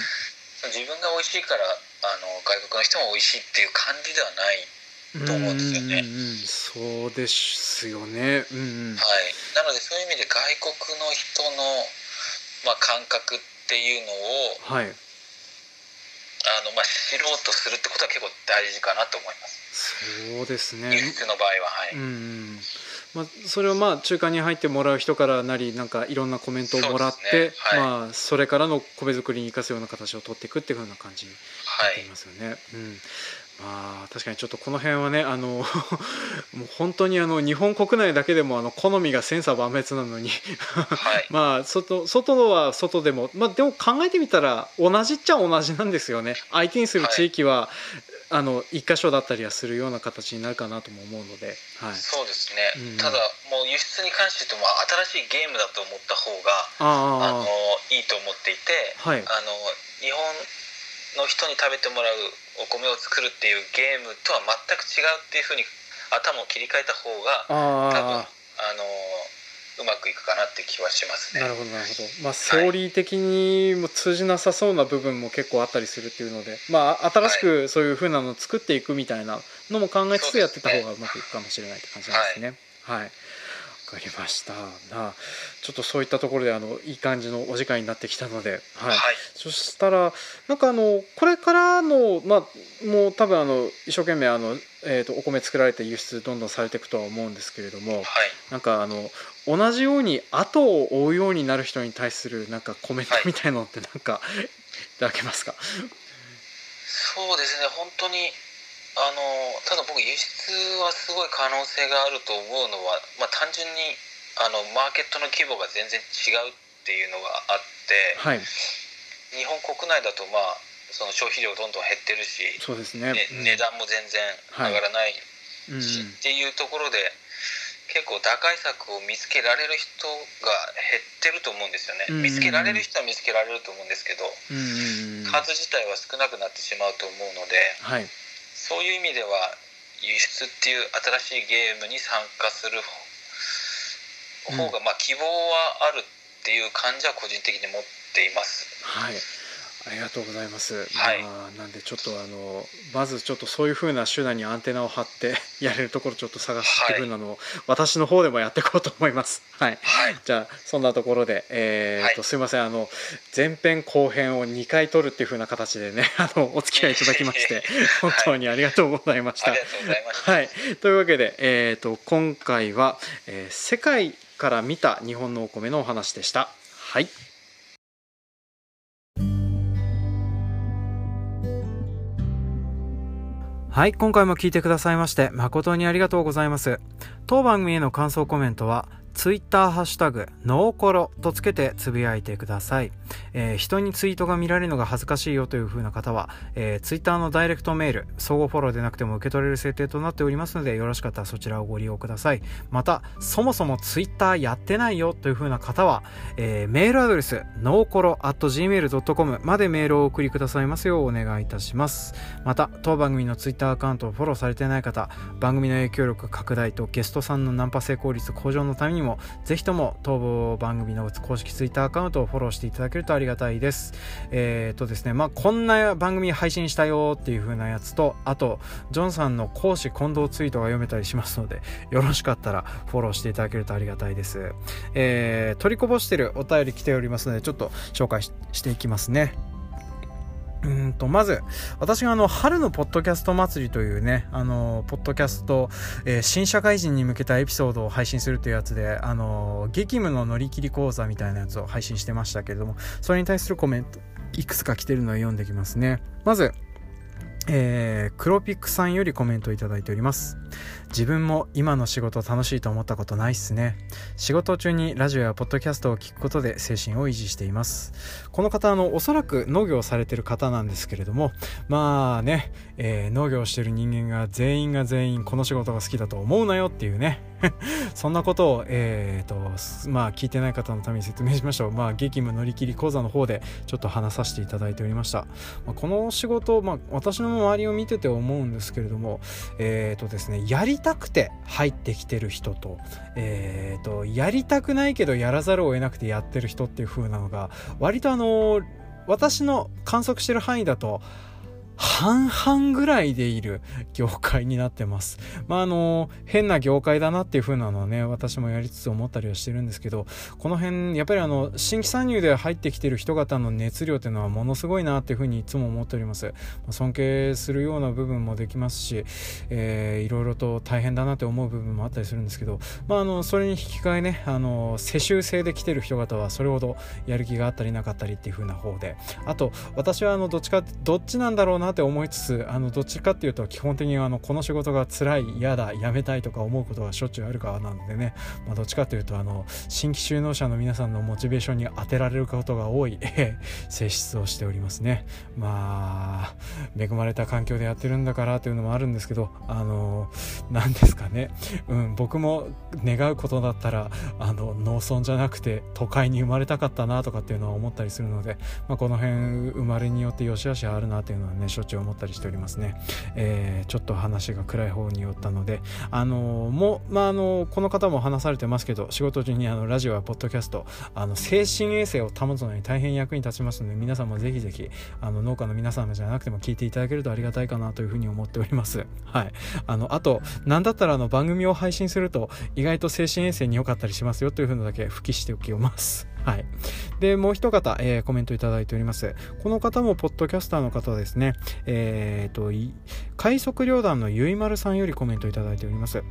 自分が美味しいからあの外国の人も美味しいっていう感じではないと思うんですよね。
うん。そうですよね、うんうん、
はい、なのでそういう意味で外国の人の、まあ、感覚っていうのを、
はい
あのまあ、知ろうとするってことは結構大事かなと思います。
そうですね。
輸出の場合ははい、
うん。まあ、それをまあ中間に入ってもらう人からなりなんかいろんなコメントをもらって、ね。はい、まあ、それからの米作りに生かすような形を取っていくっていうふうな感じになっていますよね。はい、うんまあ、確かにちょっとこの辺はねあの [LAUGHS] もう本当にあの日本国内だけでもあの好みが千差万別なのに。はい、[LAUGHS] まあ外外は外でも、まあ、でも考えてみたら同じっちゃ同じなんですよね。相手にする地域は、はい、あの一箇所だったりはするような形になるかなとも思うので、はい、
そうですね、うん、ただもう輸出に関して言うとまあ新しいゲームだと思った方があのいいと思っていて、はい、あの日本の人に食べてもらうお米を作るっていうゲームとは全く違うっていうふうに頭を切り替えた方が多分あのうまくいくかなって気はしますね。
なるほどなるほど。まあセオリー的にも通じなさそうな部分も結構あったりするっていうので、まあ新しくそういうふうなのを作っていくみたいなのも考えつつやってた方がうまくいくかもしれないって感じなんですね。はい、はいかりました。なちょっとそういったところであのいい感じのお時間になってきたので、はい、はい、そしたらなんかあのこれからのまあもう多分あの一生懸命あの、えーと、お米作られて輸出どんどんされていくとは思うんですけれども、はい、なんかあの同じように後を追うようになる人に対するなんかコメントみたいのってなんか、はい、いただけますか？
そうですね。本当にあのただ僕輸出はすごい可能性があると思うのは、まあ、単純にあのマーケットの規模が全然違うっていうのがあって、
はい、
日本国内だとまあその消費量どんどん減ってるし
そうですね、
ね、値段も全然上がらないし、はい、っていうところで結構打開策を見つけられる人が減ってると思うんですよね、見つけられる人は見つけられると思うんですけど、数自体は少なくなってしまうと思うので、
はい
そういう意味では輸出っていう新しいゲームに参加する方が、まあ希望はあるっていう感じは個人的に持っています。
はいありがとうございます。
はい、
まあ、なんでちょっとあのまずちょっとそういうふうな手段にアンテナを張って [LAUGHS] やれるところちょっと探すっていうふうなのを、はい、私の方でもやっていこうと思います。はい。
はい、
じゃあそんなところで、えー、っと、すいませんあの前編後編を2回撮るっていうふうな形でね [LAUGHS] あのお付き合いいただきまして [LAUGHS] 本当にありがとうございました。はい。というわけでえー、っと今回は、えー、世界から見た日本のお米のお話でした。はい。はい、今回も聞いてくださいまして誠にありがとうございます。当番組への感想コメントはツイッターハッシュタグ、ノーコロとつけてつぶやいてください。えー、人にツイートが見られるのが恥ずかしいよという風な方は、えー、ツイッターのダイレクトメール、相互フォローでなくても受け取れる設定となっておりますので、よろしかったらそちらをご利用ください。また、そもそもツイッターやってないよという風な方は、えー、メールアドレス、ノーコロ at gmail.com までメールをお送りくださいますようお願いいたします。また、当番組のツイッターアカウントをフォローされてない方、番組の影響力拡大とゲストさんのナンパ成功率向上のためににもぜひとも当番組の公式 Twitter アカウントをフォローしていただけるとありがたいです。えっ、とですねまあこんな番組配信したよっていう風なやつとあとジョンさんの講師近藤ツイートが読めたりしますのでよろしかったらフォローしていただけるとありがたいです。えー、取りこぼしてるお便り来ておりますのでちょっと紹介していきますね。うんと、まず、私があの、春のポッドキャスト祭りというね、あの、ポッドキャスト、えー、新社会人に向けたエピソードを配信するというやつで、あの、激務の乗り切り講座みたいなやつを配信してましたけれども、それに対するコメント、いくつか来てるのを読んできますね。まず、えー、クロピックさんよりコメントをいただいております。自分も今の仕事楽しいと思ったことないっすね。仕事中にラジオやポッドキャストを聞くことで精神を維持しています。この方、あの、おそらく農業をされてる方なんですけれども、まあね、えー、農業してる人間が全員が全員この仕事が好きだと思うなよっていうね、[LAUGHS] そんなことを、えーと、まあ聞いてない方のために説明しましょう。まあ激務乗り切り講座の方でちょっと話させていただいておりました。まあ、この仕事、まあ私の周りを見てて思うんですけれども、えーとですね、やりたくて入ってきてる人と,、えーと、やりたくないけどやらざるを得なくてやってる人っていう風なのが割とあの私の観測してる範囲だと半々ぐらいでいる業界になってます。まあ、あの、変な業界だなっていう風なのはね、私もやりつつ思ったりはしてるんですけど、この辺、やっぱりあの、新規参入で入ってきてる人方の熱量っていうのはものすごいなっていう風にいつも思っております。尊敬するような部分もできますし、えー、いろいろと大変だなって思う部分もあったりするんですけど、まあ、あの、それに引き換えね、あの、世襲制で来てる人方はそれほどやる気があったりなかったりっていう風な方で、あと、私はあの、どっちか、どっちなんだろうなって思いつつあのどっちかっていうと基本的にあのこの仕事が辛い嫌だやめたいとか思うことがしょっちゅうあるかなのでね、まあ、どっちかというとあの新規就農者の皆さんのモチベーションに当てられることが多い性質をしておりますね。まあ恵まれた環境でやってるんだからというのもあるんですけどあの何ですかね、うん、僕も願うことだったらあの農村じゃなくて都会に生まれたかったなとかっていうのは思ったりするので、まあ、この辺生まれによって良し悪しあるなっていうのはねしょっちゅう思ったりしておりますね、えー、ちょっと話が暗い方によったのであのもまああのこの方も話されてますけど仕事中にあのラジオやポッドキャストあの精神衛生を保つのに大変役に立ちますので皆さんもぜひぜひあの農家の皆様じゃなくても聞いていただけるとありがたいかなというふうに思っております。はい。あのあと何だったらあの番組を配信すると意外と精神衛生に良かったりしますよというふうのだけ付記しておきます。はい。で、もう一方、えー、コメントいただいております。この方も、ポッドキャスターの方ですね。えっ、と、快速旅団のゆいまるさんよりコメントいただいております。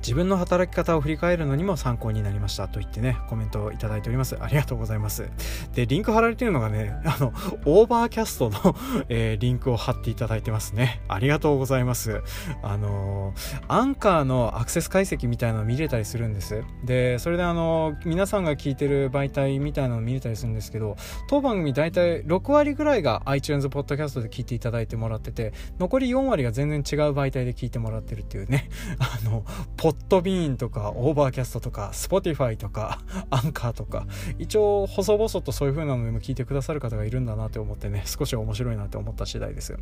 自分の働き方を振り返るのにも参考になりましたと言ってねコメントをいただいております。ありがとうございます。でリンク貼られてるのがね [LAUGHS] あのオーバーキャストのえー、リンクを貼っていただいてますね。ありがとうございます。あのアンカーのアクセス解析みたいなの見れたりするんです。でそれであの皆さんが聞いてる媒体みたいなの見れたりするんですけど当番組大体6割ぐらいが iTunes ポッドキャストで聞いていただいてもらってて残り4割が全然違う媒体で聞いてもらってるっていうね。あのポポッドビーンとか、オーバーキャストとか、スポティファイとか、[LAUGHS] アンカーとか、一応、細々とそういう風なのでも聞いてくださる方がいるんだなって思ってね、少し面白いなって思った次第です。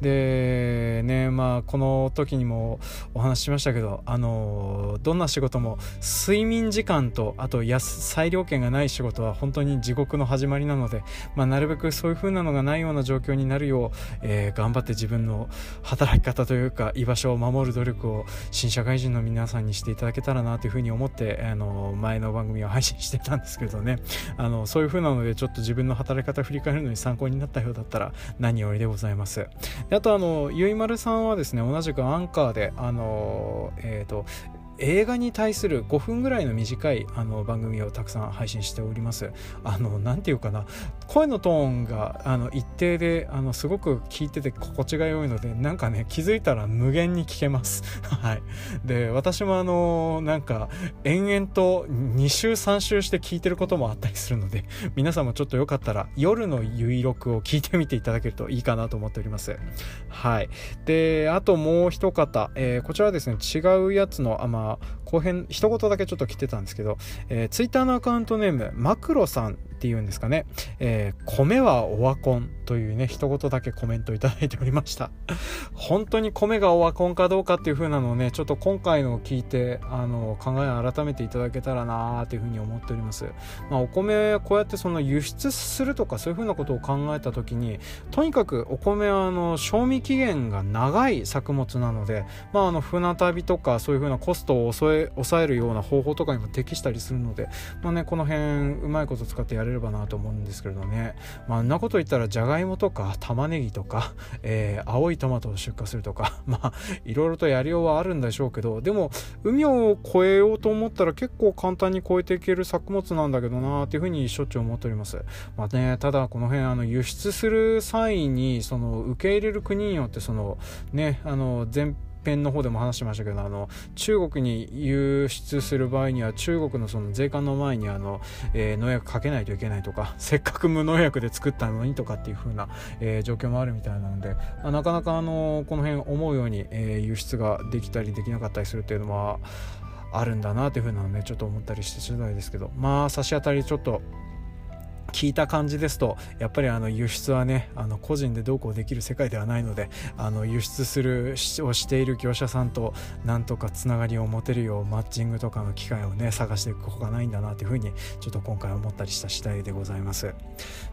で、ね、まあ、この時にもお話ししましたけど、あの、どんな仕事も、睡眠時間と、あと、裁量権がない仕事は本当に地獄の始まりなので、まあ、なるべくそういう風なのがないような状況になるよう、えー、頑張って自分の働き方というか、居場所を守る努力を、新社会人の皆さんにしていただけたらなというふうに思ってあの前の番組を配信してたんですけどね。あのそういうふうなのでちょっと自分の働き方を振り返るのに参考になったようだったら何よりでございます。であとあのゆいまるさんはですね同じくアンカーであのえっ、ー、と映画に対する5分ぐらいの短いあの番組をたくさん配信しております。あの何て言うかな。声のトーンがあの一定であのすごく聞いてて心地が良いのでなんかね気づいたら無限に聞けます。[LAUGHS] はい。で私もあのなんか延々と2週3週して聞いてることもあったりするので皆さんもちょっとよかったら夜の有録を聞いてみていただけるといいかなと思っております。はい。であともう一方、えー、こちらはですね違うやつのまああ後編一言だけちょっと来てたんですけど、えー、ツイッターのアカウントネームマクロさんっていうんですかね、えー、米はオワコンというね、一言だけコメントいただいておりました。[LAUGHS] 本当に米がオワコンかどうかっていう風なのをね、ちょっと今回のを聞いて、あの、考えを改めていただけたらなーっていう風に思っております。まあ、お米は、こうやってその輸出するとかそういう風なことを考えた時に、とにかくお米はあの、賞味期限が長い作物なので、まあ、あの、船旅とかそういう風なコストを抑え、抑えるような方法とかにも適したりするので、まあね、この辺、うまいこと使ってやれればなと思うんですけれどね、まあ、あんなこと言ったらじゃがいもとか玉ねぎとか、[LAUGHS] えー、青いトマトを出荷するとか [LAUGHS] まあいろいろとやりようはあるんでしょうけどでも海を越えようと思ったら結構簡単に越えていける作物なんだけどなっていうふうにしょっちゅう思っております、まあね、ただこの辺あの輸出する際にその受け入れる国によってそのねあの全編の方でも話しましたけどあの中国に輸出する場合には中国のその税関の前にあの、えー、農薬かけないといけないとか [LAUGHS] せっかく無農薬で作ったのにとかっていう風な、えー、状況もあるみたいなので、まあ、なかなかあのこの辺思うように、えー、輸出ができたりできなかったりするっていうのはあるんだなという風なのねちょっと思ったりして次第ですけどまあ差し当たりちょっと聞いた感じですとやっぱりあの輸出はねあの個人でどうこうできる世界ではないのであの輸出するをしている業者さんとなんとかつながりを持てるようマッチングとかの機会をね探していくほかないんだなというふうにちょっと今回思ったりした次第でございます。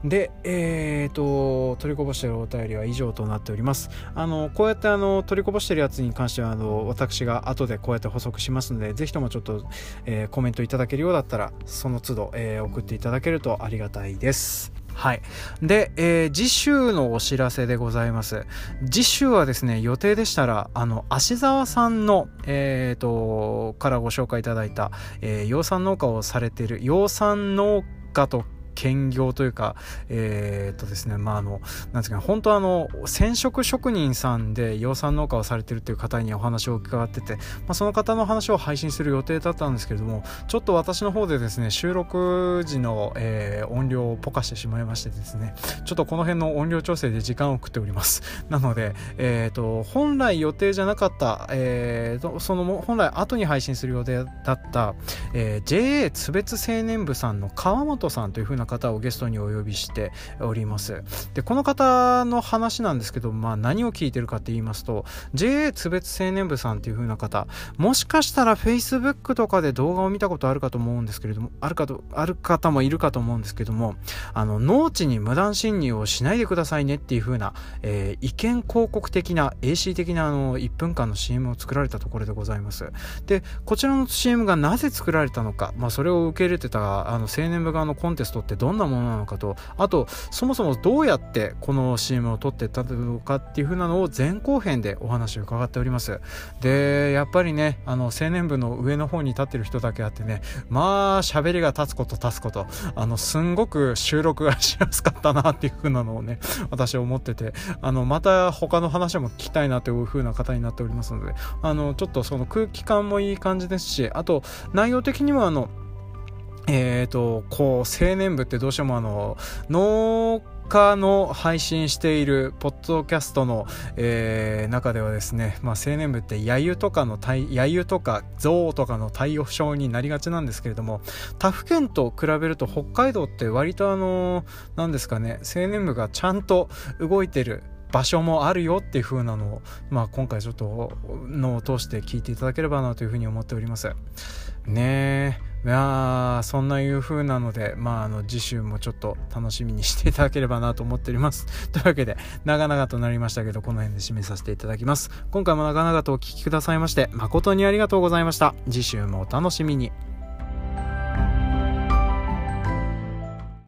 でえーと取りこぼしてるお便りは以上となっております。あのこうやってあの取りこぼしてるやつに関してはあの私が後でこうやって補足しますのでぜひともちょっと、えー、コメントいただけるようだったらその都度、えー、送っていただけるとありがたいです。はい。で、えー、次週のお知らせでございます。次週はですね、予定でしたら、あの、芦沢さんの、えっ、ー、と、からご紹介いただいた、えー、養蚕農家をされている、養蚕農家と兼業というか、えー、っとですね、まあ、あの、なんですかね、本当あの、染色職人さんで養蚕農家をされてるっていう方にお話を伺ってて、まあ、その方の話を配信する予定だったんですけれども、ちょっと私の方でですね、収録時の、えー、音量をポカしてしまいましてですね、ちょっとこの辺の音量調整で時間を食っております。なので、えー、っと、本来予定じゃなかった、えー、その、本来後に配信する予定だった、えー、JA 津別青年部さんの川本さんというふうな方をゲストにお呼びしております。でこの方の話なんですけど、まあ、何を聞いてるかって言いますと JA 津別青年部さんっていう風な方もしかしたら Facebook とかで動画を見たことあるかと思うんですけれどもあるかとある方もいるかと思うんですけどもあの農地に無断侵入をしないでくださいねっていう風な、えー、意見広告的な AC 的なあの1分間の CM を作られたところでございます。でこちらの CM がなぜ作られたのか、まあ、それを受け入れてたあの青年部側のコンテストってどんなものなのかと。あとそもそもどうやってこの CM を撮ってたのかっていう風なのを前後編でお話を伺っております。でやっぱりねあの青年部の上の方に立ってる人だけあってねまあ喋りが立つこと立つこと。あのすんごく収録がしやすかったなっていう風なのをね私は思ってて。あのまた他の話も聞きたいなという風な方になっておりますのであのちょっとその空気感もいい感じですしあと内容的にはあのえっ、ー、と、こう、青年部ってどうしてもあの、農家の配信しているポッドキャストの、えー、中ではですね、まあ、青年部って揶揄とかの対揶揄とか憎悪とかの対応症になりがちなんですけれども他府県と比べると北海道って割とあの何ですかね青年部がちゃんと動いてる場所もあるよっていう風なのを、まあ、今回ちょっとのを通して聞いていただければなというふうに思っております。ねえいやそんないう風なので、まあ、あの次週もちょっと楽しみにしていただければなと思っております。[LAUGHS] というわけで長々となりましたけどこの辺で締めさせていただきます。今回も長々とお聴きくださいまして誠にありがとうございました。次週もお楽しみに。